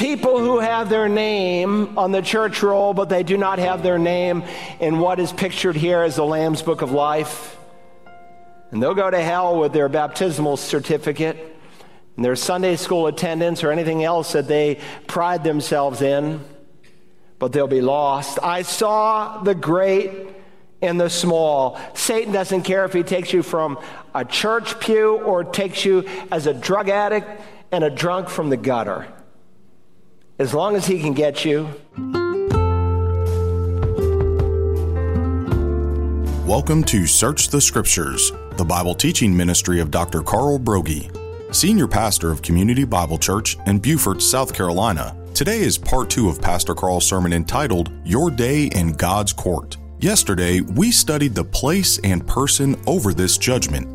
people who have their name on the church roll, but they do not have their name in what is pictured here as the Lamb's Book of Life. And they'll go to hell with their baptismal certificate and their Sunday school attendance or anything else that they pride themselves in, but they'll be lost. I saw the great and the small. Satan doesn't care if he takes you from a church pew or takes you as a drug addict and a drunk from the gutter. As long as he can get you. Welcome to Search the Scriptures, the Bible teaching ministry of Dr. Carl Broggi, Senior Pastor of Community Bible Church in Beaufort, South Carolina. Today is part two of Pastor Carl's sermon entitled Your Day in God's Court. Yesterday, we studied the place and person over this judgment.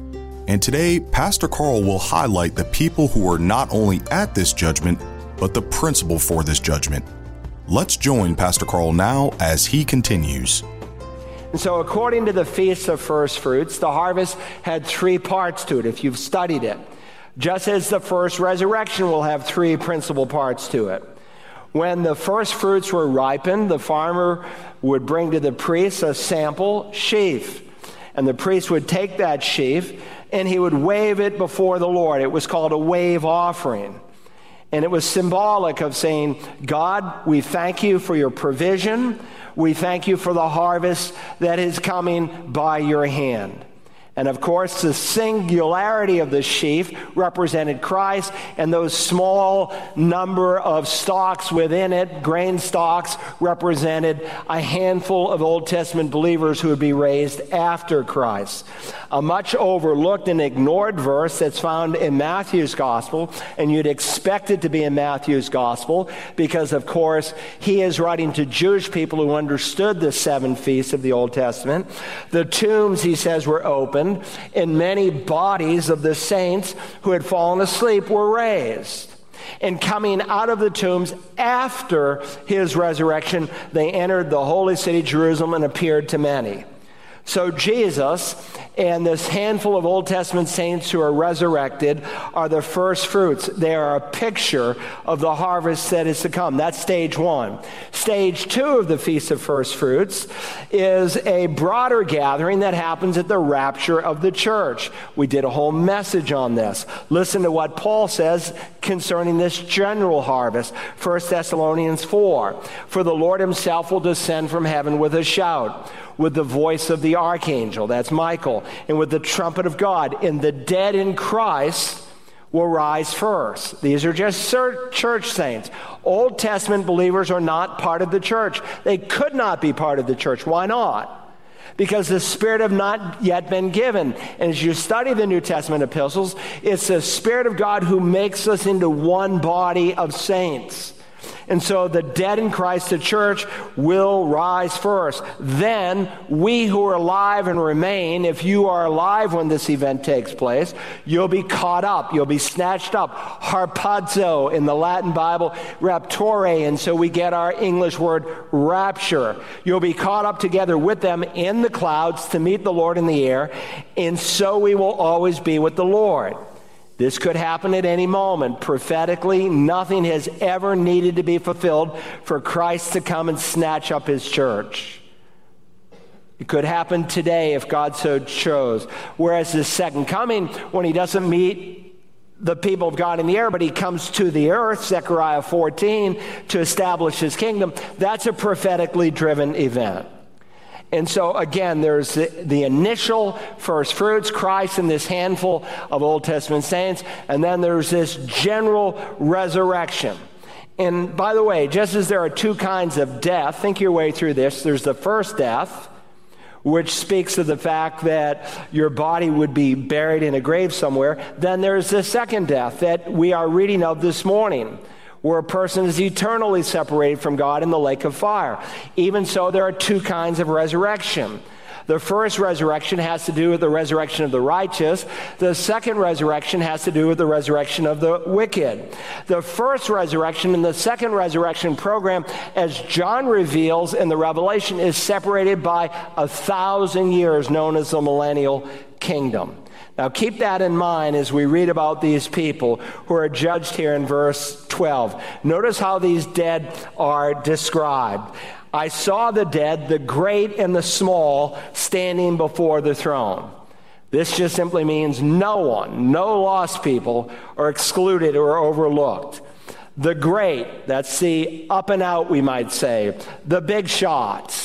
And today, Pastor Carl will highlight the people who are not only at this judgment, but the principle for this judgment. Let's join Pastor Carl now as he continues. And so, according to the Feast of First Fruits, the harvest had three parts to it, if you've studied it. Just as the first resurrection will have three principal parts to it. When the first fruits were ripened, the farmer would bring to the priest a sample sheaf. And the priest would take that sheaf and he would wave it before the Lord. It was called a wave offering. And it was symbolic of saying, God, we thank you for your provision. We thank you for the harvest that is coming by your hand. And of course, the singularity of the sheaf represented Christ, and those small number of stalks within it, grain stalks, represented a handful of Old Testament believers who would be raised after Christ. A much overlooked and ignored verse that's found in Matthew's gospel, and you'd expect it to be in Matthew's gospel because, of course, he is writing to Jewish people who understood the seven feasts of the Old Testament. The tombs, he says, were open and many bodies of the saints who had fallen asleep were raised. And coming out of the tombs after his resurrection, they entered the holy city, Jerusalem, and appeared to many. So Jesus and this handful of Old Testament saints who are resurrected are the first fruits. They are a picture of the harvest that is to come. That's stage one. Stage two of the Feast of First Fruits is a broader gathering that happens at the rapture of the church. We did a whole message on this. Listen to what Paul says concerning this general harvest. 1 Thessalonians 4. For the Lord himself will descend from heaven with a shout with the voice of the archangel, that's Michael, and with the trumpet of God. And the dead in Christ will rise first. These are just church saints. Old Testament believers are not part of the church. They could not be part of the church. Why not? Because the Spirit have not yet been given. And as you study the New Testament epistles, it's the Spirit of God who makes us into one body of saints. And so the dead in Christ, the church, will rise first. Then we who are alive and remain, if you are alive when this event takes place, you'll be caught up. You'll be snatched up. Harpazo in the Latin Bible, raptore. And so we get our English word rapture. You'll be caught up together with them in the clouds to meet the Lord in the air. And so we will always be with the Lord. This could happen at any moment. Prophetically, nothing has ever needed to be fulfilled for Christ to come and snatch up his church. It could happen today if God so chose. Whereas the second coming, when he doesn't meet the people of God in the air, but he comes to the earth, Zechariah 14, to establish his kingdom, that's a prophetically driven event. And so, again, there's the, the, initial first fruits, Christ and this handful of Old Testament saints, and then there's this general resurrection. And by the way, just as there are two kinds of death, think your way through this. There's the first death, which speaks of the fact that your body would be buried in a grave somewhere. Then there's the second death that we are reading of this morning where a person is eternally separated from God in the lake of fire. Even so, there are two kinds of resurrection. The first resurrection has to do with the resurrection of the righteous. The second resurrection has to do with the resurrection of the wicked. The first resurrection and the second resurrection program, as John reveals in the Revelation, is separated by a thousand years, known as the millennial kingdom. Now, keep that in mind as we read about these people who are judged here in verse 12. Notice how these dead are described. I saw the dead, the great and the small, standing before the throne. This just simply means no one, no lost people, are excluded or overlooked. The great, that's the up and out, we might say, the big shots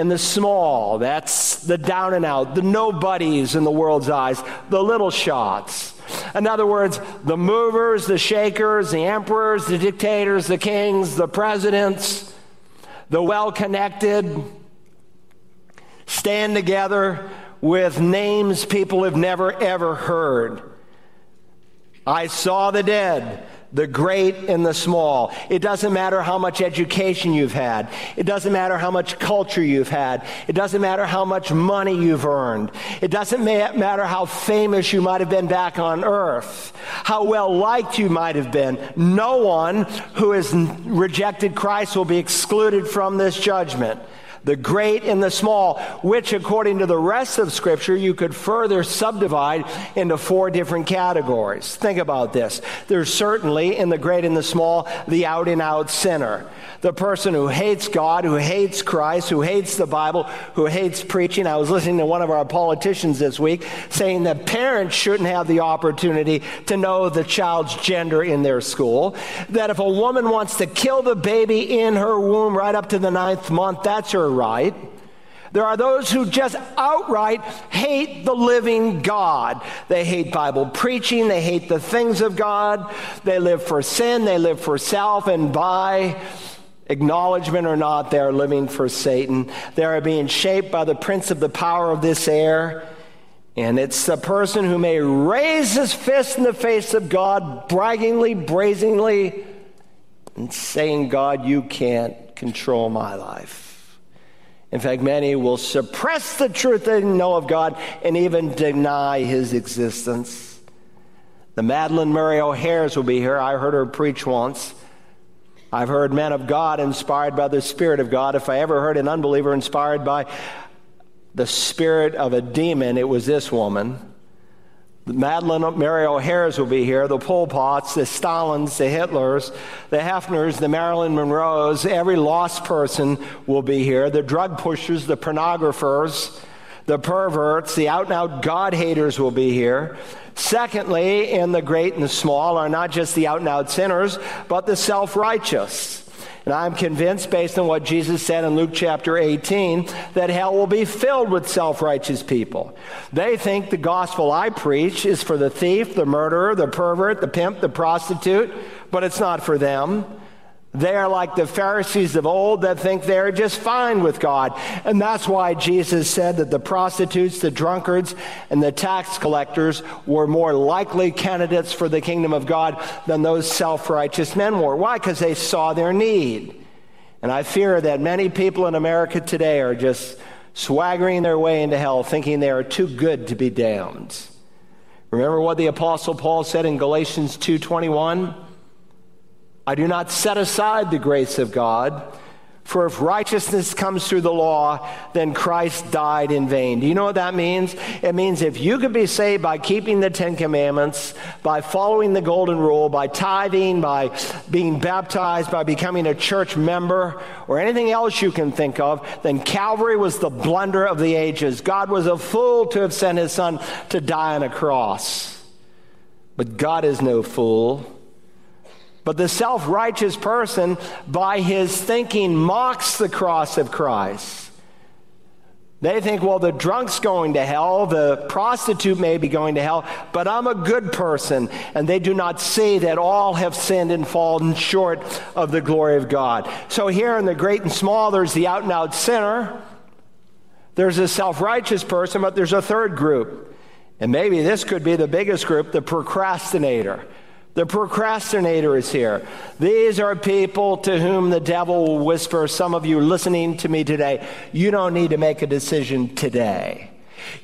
and the small, that's the down and out, the nobodies in the world's eyes, the little shots. In other words, the movers, the shakers, the emperors, the dictators, the kings, the presidents, the well connected stand together with names people have never ever heard. I saw the dead the great and the small. It doesn't matter how much education you've had. It doesn't matter how much culture you've had. It doesn't matter how much money you've earned. It doesn't matter how famous you might have been back on earth, how well liked you might have been. No one who has rejected Christ will be excluded from this judgment the great and the small, which, according to the rest of Scripture, you could further subdivide into four different categories. Think about this. There's certainly, in the great and the small, the out and out sinner. The person who hates God, who hates Christ, who hates the Bible, who hates preaching. I was listening to one of our politicians this week saying that parents shouldn't have the opportunity to know the child's gender in their school. That if a woman wants to kill the baby in her womb right up to the ninth month, that's her right. There are those who just outright hate the living God. They hate Bible preaching. They hate the things of God. They live for sin. They live for self. And by acknowledgement or not, they are living for Satan. They are being shaped by the prince of the power of this air. And it's the person who may raise his fist in the face of God, braggingly, brazenly, and saying, God, you can't control my life. In fact, many will suppress the truth they know of God and even deny his existence. The Madalyn Murray O'Hairs will be here. I heard her preach once. I've heard men of God inspired by the Spirit of God. If I ever heard an unbeliever inspired by the spirit of a demon, it was this woman. Madalyn Murray O'Hairs will be here, the Pol Pots, the Stalins, the Hitlers, the Hefners, the Marilyn Monroes, every lost person will be here, the drug pushers, the pornographers, the perverts, the out and out God haters will be here. Secondly, in the great and the small are not just the out and out sinners, but the self righteous. And I'm convinced, based on what Jesus said in Luke chapter 18, that hell will be filled with self righteous people. They think the gospel I preach is for the thief, the murderer, the pervert, the pimp, the prostitute, but it's not for them. They are like the Pharisees of old that think they're just fine with God. And that's why Jesus said that the prostitutes, the drunkards, and the tax collectors were more likely candidates for the kingdom of God than those self righteous men were. Why? Because they saw their need. And I fear that many people in America today are just swaggering their way into hell, thinking they are too good to be damned. Remember what the apostle Paul said in Galatians 2:21? I do not set aside the grace of God. For if righteousness comes through the law, then Christ died in vain. Do you know what that means? It means if you could be saved by keeping the Ten Commandments, by following the Golden Rule, by tithing, by being baptized, by becoming a church member, or anything else you can think of, then Calvary was the blunder of the ages. God was a fool to have sent his son to die on a cross. But God is no fool. But the self righteous person, by his thinking, mocks the cross of Christ. They think, well, the drunk's going to hell, the prostitute may be going to hell, but I'm a good person. And they do not see that all have sinned and fallen short of the glory of God. So here in the great and small, there's the out and out sinner, there's a self righteous person, but there's a third group. And maybe this could be the biggest group the procrastinator. The procrastinator is here. These are people to whom the devil will whisper, some of you listening to me today, you don't need to make a decision today.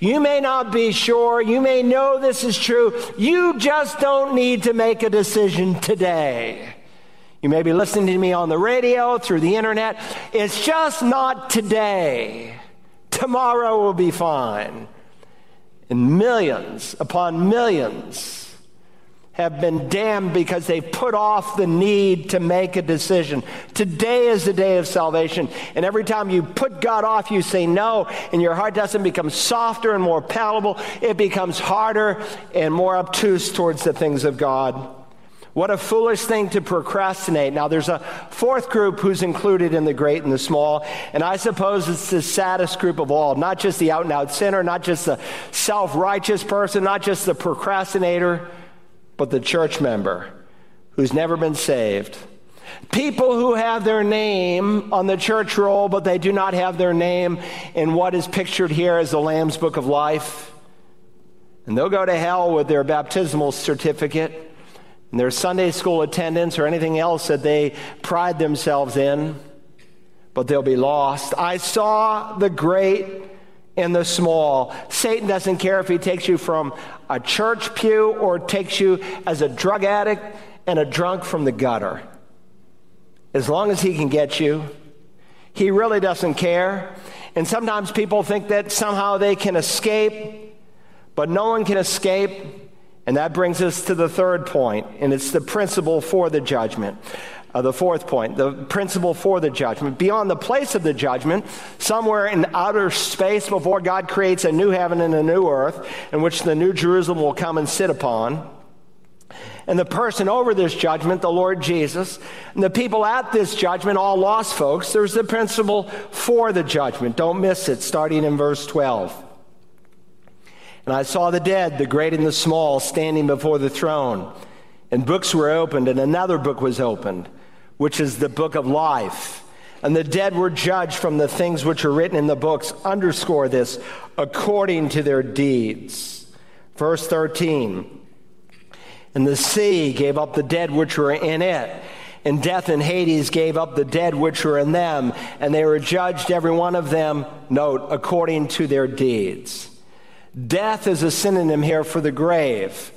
You may not be sure, you may know this is true, you just don't need to make a decision today. You may be listening to me on the radio, through the internet. It's just not today. Tomorrow will be fine. And millions upon millions have been damned because they put off the need to make a decision. Today is the day of salvation. And every time you put God off, you say no, and your heart doesn't become softer and more palatable. It becomes harder and more obtuse towards the things of God. What a foolish thing to procrastinate. Now, there's a fourth group who's included in the great and the small, and I suppose it's the saddest group of all. Not just the out and out sinner, not just the self righteous person, not just the procrastinator, but the church member who's never been saved. People who have their name on the church roll, but they do not have their name in what is pictured here as the Lamb's Book of Life. And they'll go to hell with their baptismal certificate and their Sunday school attendance or anything else that they pride themselves in, but they'll be lost. I saw the great and the small. Satan doesn't care if he takes you from a church pew or takes you as a drug addict and a drunk from the gutter. As long as he can get you, he really doesn't care. And sometimes people think that somehow they can escape, but no one can escape and that brings us to the third point, and it's the principle for the judgment. Uh, the fourth point, the principle for the judgment. Beyond the place of the judgment, somewhere in outer space before God creates a new heaven and a new earth, in which the new Jerusalem will come and sit upon. And the person over this judgment, the Lord Jesus, and the people at this judgment, all lost folks, there's the principle for the judgment. Don't miss it, starting in verse 12. And I saw the dead, the great and the small, standing before the throne. And books were opened, and another book was opened, which is the book of life. And the dead were judged from the things which are written in the books. Underscore this according to their deeds. Verse 13. And the sea gave up the dead which were in it. And death and Hades gave up the dead which were in them. And they were judged, every one of them, note, according to their deeds. Death is a synonym here for the grave,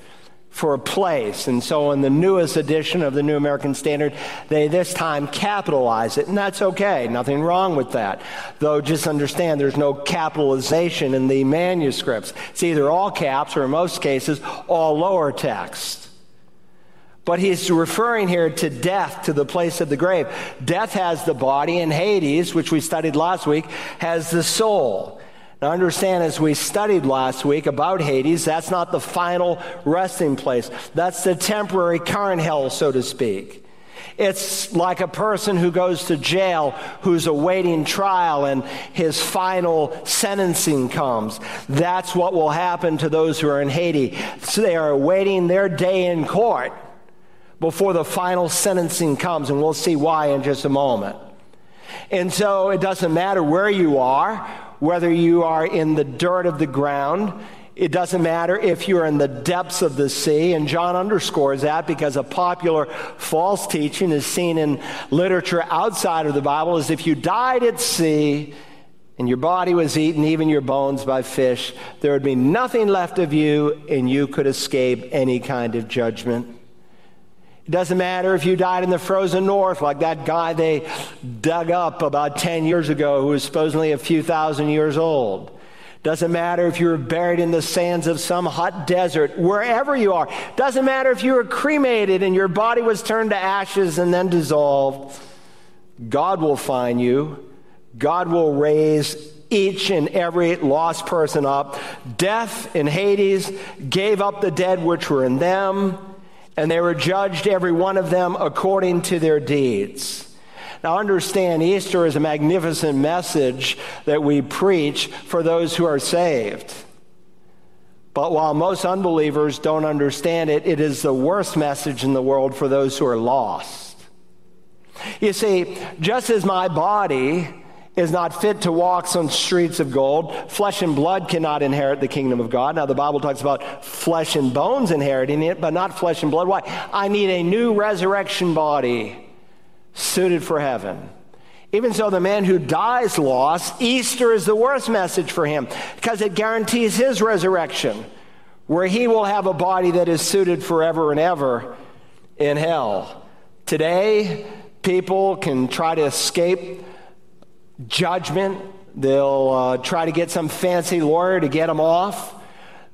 for a place. And so in the newest edition of the New American Standard, they this time capitalize it. And that's okay. Nothing wrong with that. Though just understand there's no capitalization in the manuscripts. It's either all caps or in most cases all lower text. But he's referring here to death, to the place of the grave. Death has the body, and Hades, which we studied last week, has the soul. Now, understand, as we studied last week about Hades, that's not the final resting place. That's the temporary current hell, so to speak. It's like a person who goes to jail who's awaiting trial and his final sentencing comes. That's what will happen to those who are in Hades. So they are awaiting their day in court before the final sentencing comes, and we'll see why in just a moment. And so it doesn't matter where you are whether you are in the dirt of the ground. It doesn't matter if you're in the depths of the sea, and John underscores that because a popular false teaching is seen in literature outside of the Bible is if you died at sea and your body was eaten, even your bones, by fish, there would be nothing left of you and you could escape any kind of judgment. It doesn't matter if you died in the frozen north, like that guy they dug up about 10 years ago who was supposedly a few thousand years old. Doesn't matter if you were buried in the sands of some hot desert, wherever you are. Doesn't matter if you were cremated and your body was turned to ashes and then dissolved. God will find you. God will raise each and every lost person up. Death in Hades gave up the dead which were in them and they were judged, every one of them, according to their deeds. Now, understand, Easter is a magnificent message that we preach for those who are saved. But while most unbelievers don't understand it, it is the worst message in the world for those who are lost. You see, just as my body is not fit to walk on streets of gold. Flesh and blood cannot inherit the kingdom of God. Now, the Bible talks about flesh and bones inheriting it, but not flesh and blood. Why? I need a new resurrection body suited for heaven. Even so, the man who dies lost, Easter is the worst message for him because it guarantees his resurrection, where he will have a body that is suited forever and ever in hell. Today, people can try to escape judgment. They'll uh, try to get some fancy lawyer to get them off.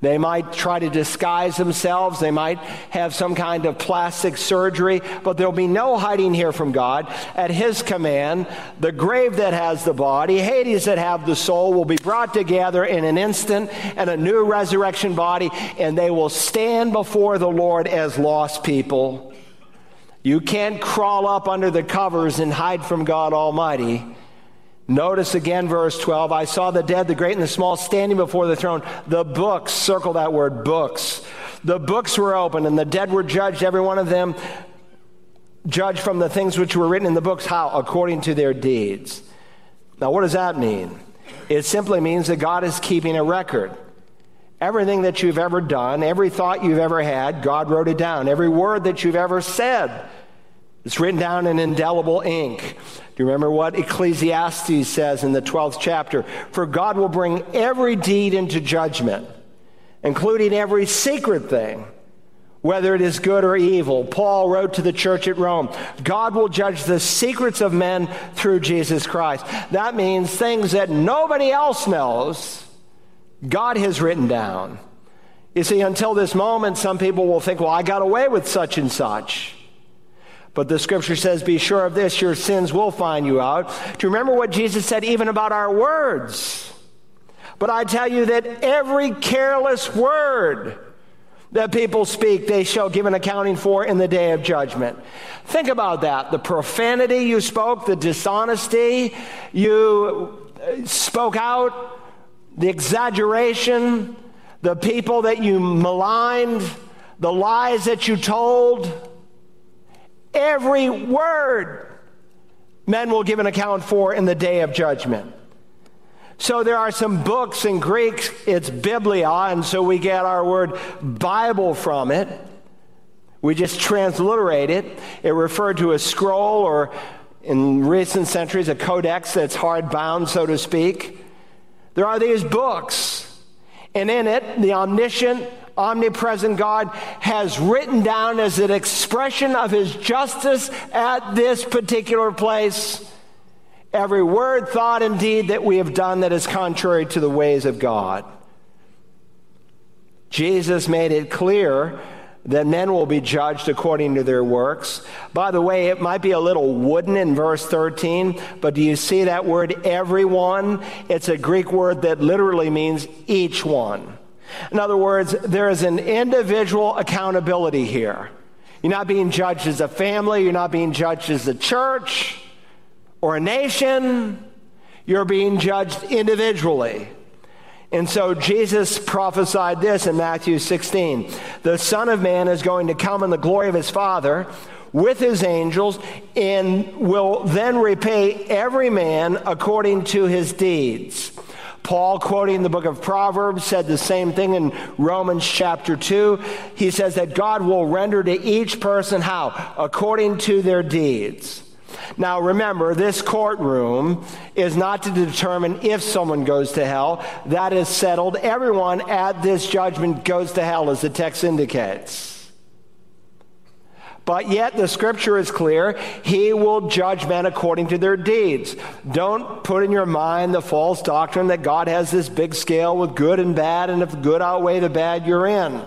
They might try to disguise themselves. They might have some kind of plastic surgery, but there'll be no hiding here from God. At His command, the grave that has the body, Hades that have the soul, will be brought together in an instant and a new resurrection body, and they will stand before the Lord as lost people. You can't crawl up under the covers and hide from God Almighty. Notice again, verse 12 I saw the dead, the great and the small, standing before the throne. The books, circle that word, books. The books were opened, and the dead were judged, every one of them judged from the things which were written in the books. How? According to their deeds. Now, what does that mean? It simply means that God is keeping a record. Everything that you've ever done, every thought you've ever had, God wrote it down. Every word that you've ever said, it's written down in indelible ink. Do you remember what Ecclesiastes says in the 12th chapter? For God will bring every deed into judgment, including every secret thing, whether it is good or evil. Paul wrote to the church at Rome God will judge the secrets of men through Jesus Christ. That means things that nobody else knows, God has written down. You see, until this moment, some people will think, well, I got away with such and such. But the scripture says, Be sure of this, your sins will find you out. Do you remember what Jesus said even about our words? But I tell you that every careless word that people speak, they shall give an accounting for in the day of judgment. Think about that. The profanity you spoke, the dishonesty you uh, spoke out, the exaggeration, the people that you maligned, the lies that you told Every word men will give an account for in the day of judgment. So there are some books in Greek, it's Biblia, and so we get our word Bible from it. We just transliterate it. It referred to a scroll or, in recent centuries, a codex that's hard bound, so to speak. There are these books, and in it, the omniscient, omnipresent God has written down as an expression of his justice at this particular place every word, thought, and deed that we have done that is contrary to the ways of God. Jesus made it clear that men will be judged according to their works. By the way, it might be a little wooden in verse 13, but do you see that word everyone? It's a Greek word that literally means each one. In other words, there is an individual accountability here. You're not being judged as a family, you're not being judged as a church or a nation, you're being judged individually. And so Jesus prophesied this in Matthew 16 The Son of Man is going to come in the glory of his Father with his angels and will then repay every man according to his deeds. Paul, quoting the book of Proverbs, said the same thing in Romans chapter 2. He says that God will render to each person how? According to their deeds. Now remember, this courtroom is not to determine if someone goes to hell. That is settled. Everyone at this judgment goes to hell, as the text indicates. But yet the scripture is clear. He will judge men according to their deeds. Don't put in your mind the false doctrine that God has this big scale with good and bad, and if the good outweigh the bad, you're in.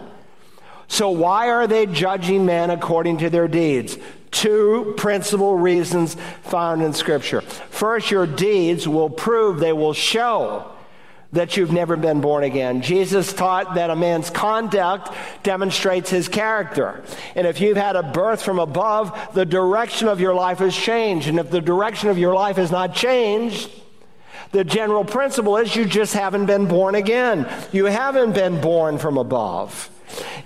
So why are they judging men according to their deeds? Two principal reasons found in scripture. First, your deeds will prove, they will show that you've never been born again. Jesus taught that a man's conduct demonstrates his character. And if you've had a birth from above, the direction of your life has changed. And if the direction of your life has not changed, the general principle is you just haven't been born again. You haven't been born from above.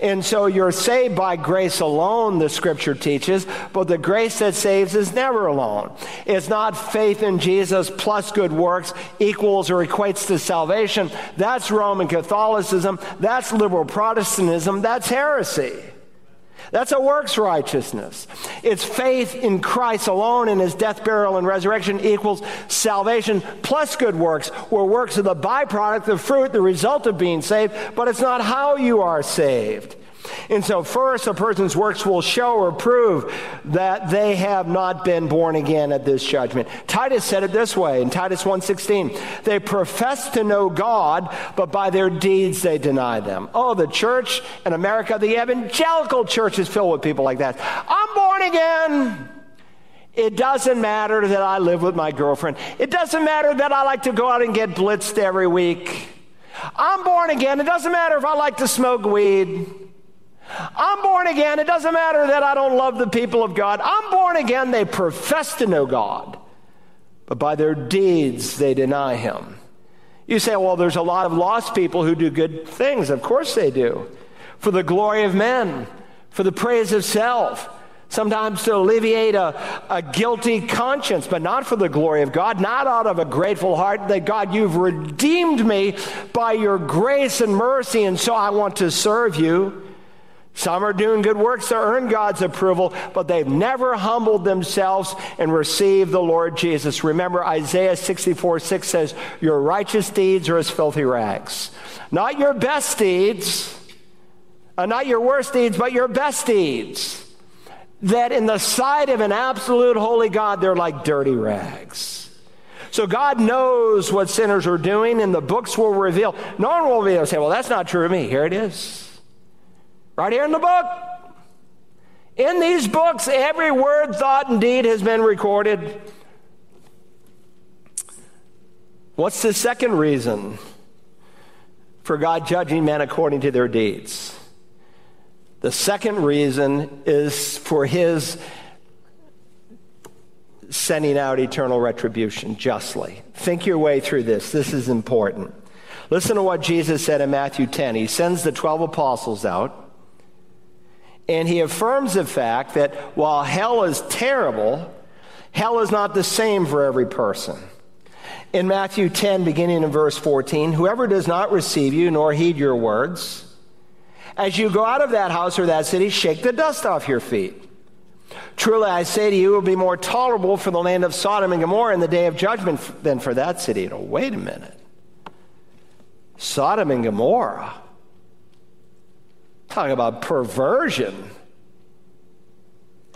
And so you're saved by grace alone, the scripture teaches, but the grace that saves is never alone. It's not faith in Jesus plus good works equals or equates to salvation. That's Roman Catholicism. That's liberal Protestantism. That's heresy. That's a works righteousness. It's faith in Christ alone and his death, burial, and resurrection equals salvation plus good works, where works are the byproduct, the fruit, the result of being saved, but it's not how you are saved. And so, first, a person's works will show or prove that they have not been born again at this judgment. Titus said it this way in Titus 1:16, they profess to know God, but by their deeds they deny them. Oh, the church in America, the evangelical church is filled with people like that. I'm born again. It doesn't matter that I live with my girlfriend. It doesn't matter that I like to go out and get blitzed every week. I'm born again. It doesn't matter if I like to smoke weed. I'm born again. It doesn't matter that I don't love the people of God. I'm born again. They profess to know God, but by their deeds they deny Him. You say, well, there's a lot of lost people who do good things. Of course they do. For the glory of men, for the praise of self sometimes to alleviate a, a guilty conscience, but not for the glory of God, not out of a grateful heart that God, you've redeemed me by your grace and mercy, and so I want to serve you. Some are doing good works to earn God's approval, but they've never humbled themselves and received the Lord Jesus. Remember, Isaiah 64 6 says, Your righteous deeds are as filthy rags. Not your best deeds, uh, not your worst deeds, but your best deeds that in the sight of an absolute holy God, they're like dirty rags. So God knows what sinners are doing, and the books will reveal. No one will be able to say, Well, that's not true of me. Here it is. Right here in the book. In these books, every word, thought, and deed has been recorded. What's the second reason for God judging men according to their deeds? The second reason is for his sending out eternal retribution justly. Think your way through this. This is important. Listen to what Jesus said in Matthew 10. He sends the 12 apostles out, and he affirms the fact that while hell is terrible, hell is not the same for every person. In Matthew 10, beginning in verse 14, whoever does not receive you nor heed your words, as you go out of that house or that city, shake the dust off your feet. Truly, I say to you, it will be more tolerable for the land of Sodom and Gomorrah in the day of judgment than for that city. Oh, wait a minute. Sodom and Gomorrah. Talking about perversion.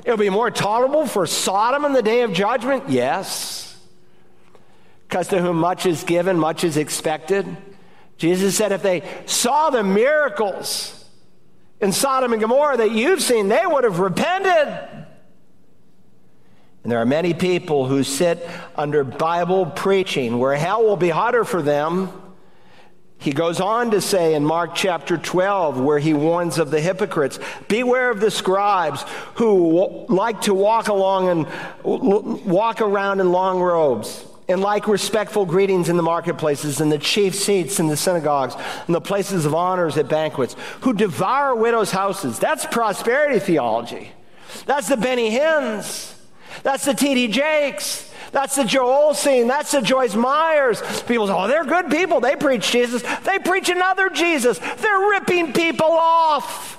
It'll be more tolerable for Sodom in the day of judgment? Yes. Because to whom much is given, much is expected. Jesus said if they saw the miracles in Sodom and Gomorrah that you've seen, they would have repented. And there are many people who sit under Bible preaching where hell will be hotter for them. He goes on to say in Mark chapter 12, where he warns of the hypocrites Beware of the scribes who like to walk along and walk around in long robes and like respectful greetings in the marketplaces and the chief seats in the synagogues and the places of honors at banquets, who devour widows' houses. That's prosperity theology. That's the Benny Hinns. That's the T.D. Jakes. That's the Joel Osteens. That's the Joyce Meyers. People say, oh, they're good people. They preach Jesus. They preach another Jesus. They're ripping people off.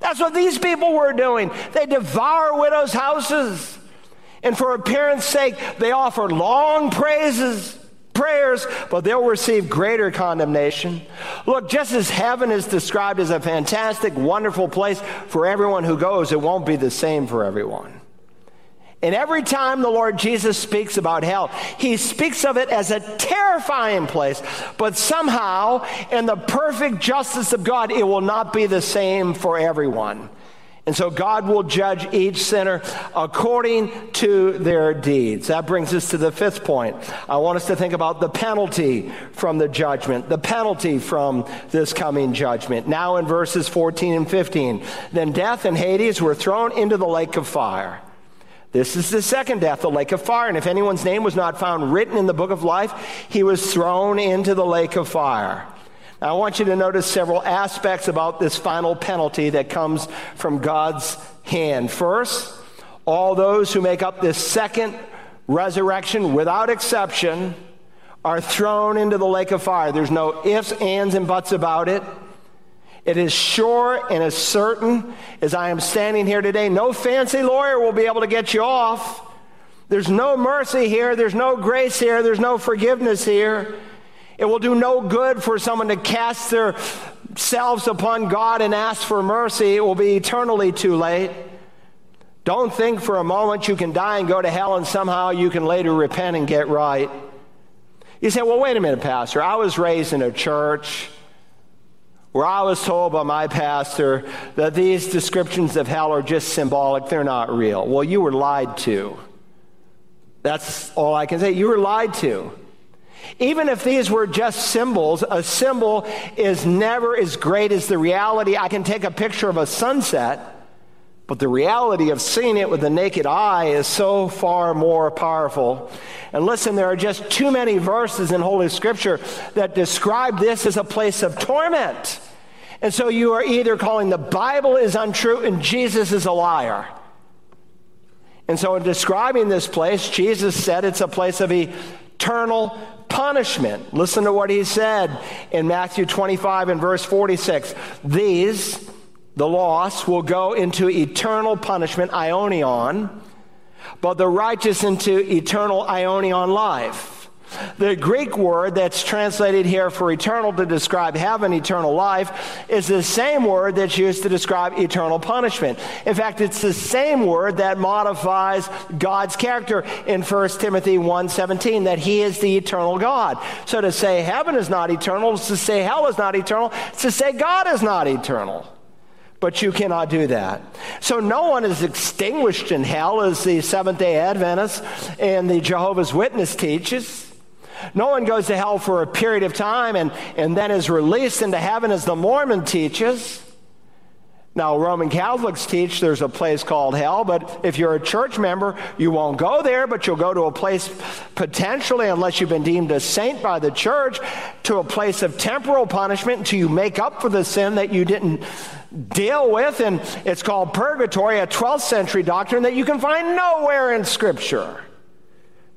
That's what these people were doing. They devour widows' houses. And for appearance sake, they offer long praises, prayers, but they'll receive greater condemnation. Look, just as heaven is described as a fantastic, wonderful place for everyone who goes, it won't be the same for everyone. And every time the Lord Jesus speaks about hell, he speaks of it as a terrifying place. But somehow, in the perfect justice of God, it will not be the same for everyone. And so God will judge each sinner according to their deeds. That brings us to the fifth point. I want us to think about the penalty from the judgment, the penalty from this coming judgment. Now in verses 14 and 15. Then death and Hades were thrown into the lake of fire. This is the second death, the lake of fire. And if anyone's name was not found written in the book of life, he was thrown into the lake of fire. Now, I want you to notice several aspects about this final penalty that comes from God's hand. First, all those who make up this second resurrection, without exception, are thrown into the lake of fire. There's no ifs, ands, and buts about it. It is sure and as certain as I am standing here today. No fancy lawyer will be able to get you off. There's no mercy here. There's no grace here. There's no forgiveness here. It will do no good for someone to cast themselves upon God and ask for mercy, it will be eternally too late. Don't think for a moment you can die and go to hell and somehow you can later repent and get right. You say, well, wait a minute, Pastor. I was raised in a church where I was told by my pastor that these descriptions of hell are just symbolic, they're not real. Well, you were lied to. That's all I can say. You were lied to. Even if these were just symbols, a symbol is never as great as the reality. I can take a picture of a sunset, but the reality of seeing it with the naked eye is so far more powerful. And listen, there are just too many verses in Holy Scripture that describe this as a place of torment. And so you are either calling the Bible is untrue and Jesus is a liar. And so in describing this place, Jesus said it's a place of eternal punishment. Listen to what he said in Matthew 25 and verse 46. These, the lost, will go into eternal punishment, Aionion, but the righteous into eternal aionion life. The Greek word that's translated here for eternal to describe heaven, eternal life, is the same word that's used to describe eternal punishment. In fact, it's the same word that modifies God's character in 1 Timothy 1:17 that he is the eternal God. So to say heaven is not eternal is to say hell is not eternal, it's to say God is not eternal. But you cannot do that. So no one is extinguished in hell as the Seventh day Adventists and the Jehovah's Witness teaches. No one goes to hell for a period of time and, and then is released into heaven as the Mormon teaches. Now, Roman Catholics teach there's a place called hell, but if you're a church member, you won't go there, but you'll go to a place potentially, unless you've been deemed a saint by the church, to a place of temporal punishment until you make up for the sin that you didn't deal with. And it's called purgatory, a 12th century doctrine that you can find nowhere in Scripture.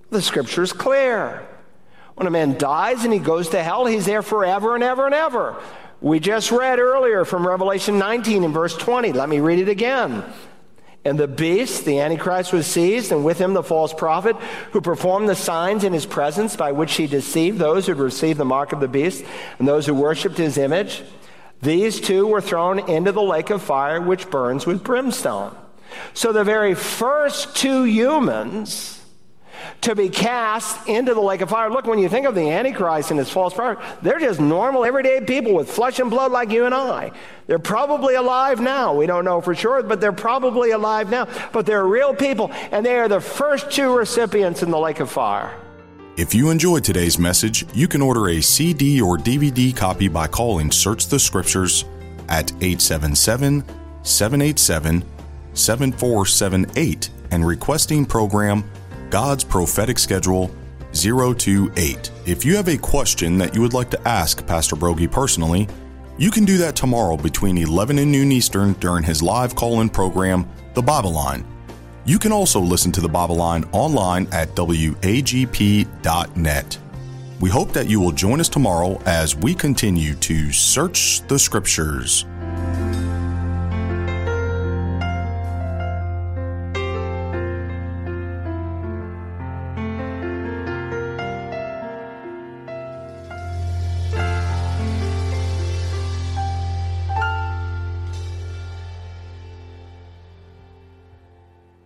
The Scripture is clear. When a man dies and he goes to hell, he's there forever and ever and ever. We just read earlier from Revelation 19 in verse 20. Let me read it again. And the beast, the Antichrist, was seized, and with him the false prophet, who performed the signs in his presence by which he deceived those who had received the mark of the beast and those who worshipped his image. These two were thrown into the lake of fire, which burns with brimstone. So the very first two humans to be cast into the lake of fire. Look, when you think of the Antichrist and his false prophet, they're just normal, everyday people with flesh and blood like you and I. They're probably alive now. We don't know for sure, but they're probably alive now. But they're real people, and they are the first two recipients in the lake of fire. If you enjoyed today's message, you can order a CD or DVD copy by calling Search the Scriptures at 877 787 7478 and requesting program God's Prophetic Schedule 028. If you have a question that you would like to ask Pastor Broggi personally, you can do that tomorrow between 11 and noon Eastern during his live call in program, The Bible Line. You can also listen to The Bible Line online at wagp.net. We hope that you will join us tomorrow as we continue to search the scriptures.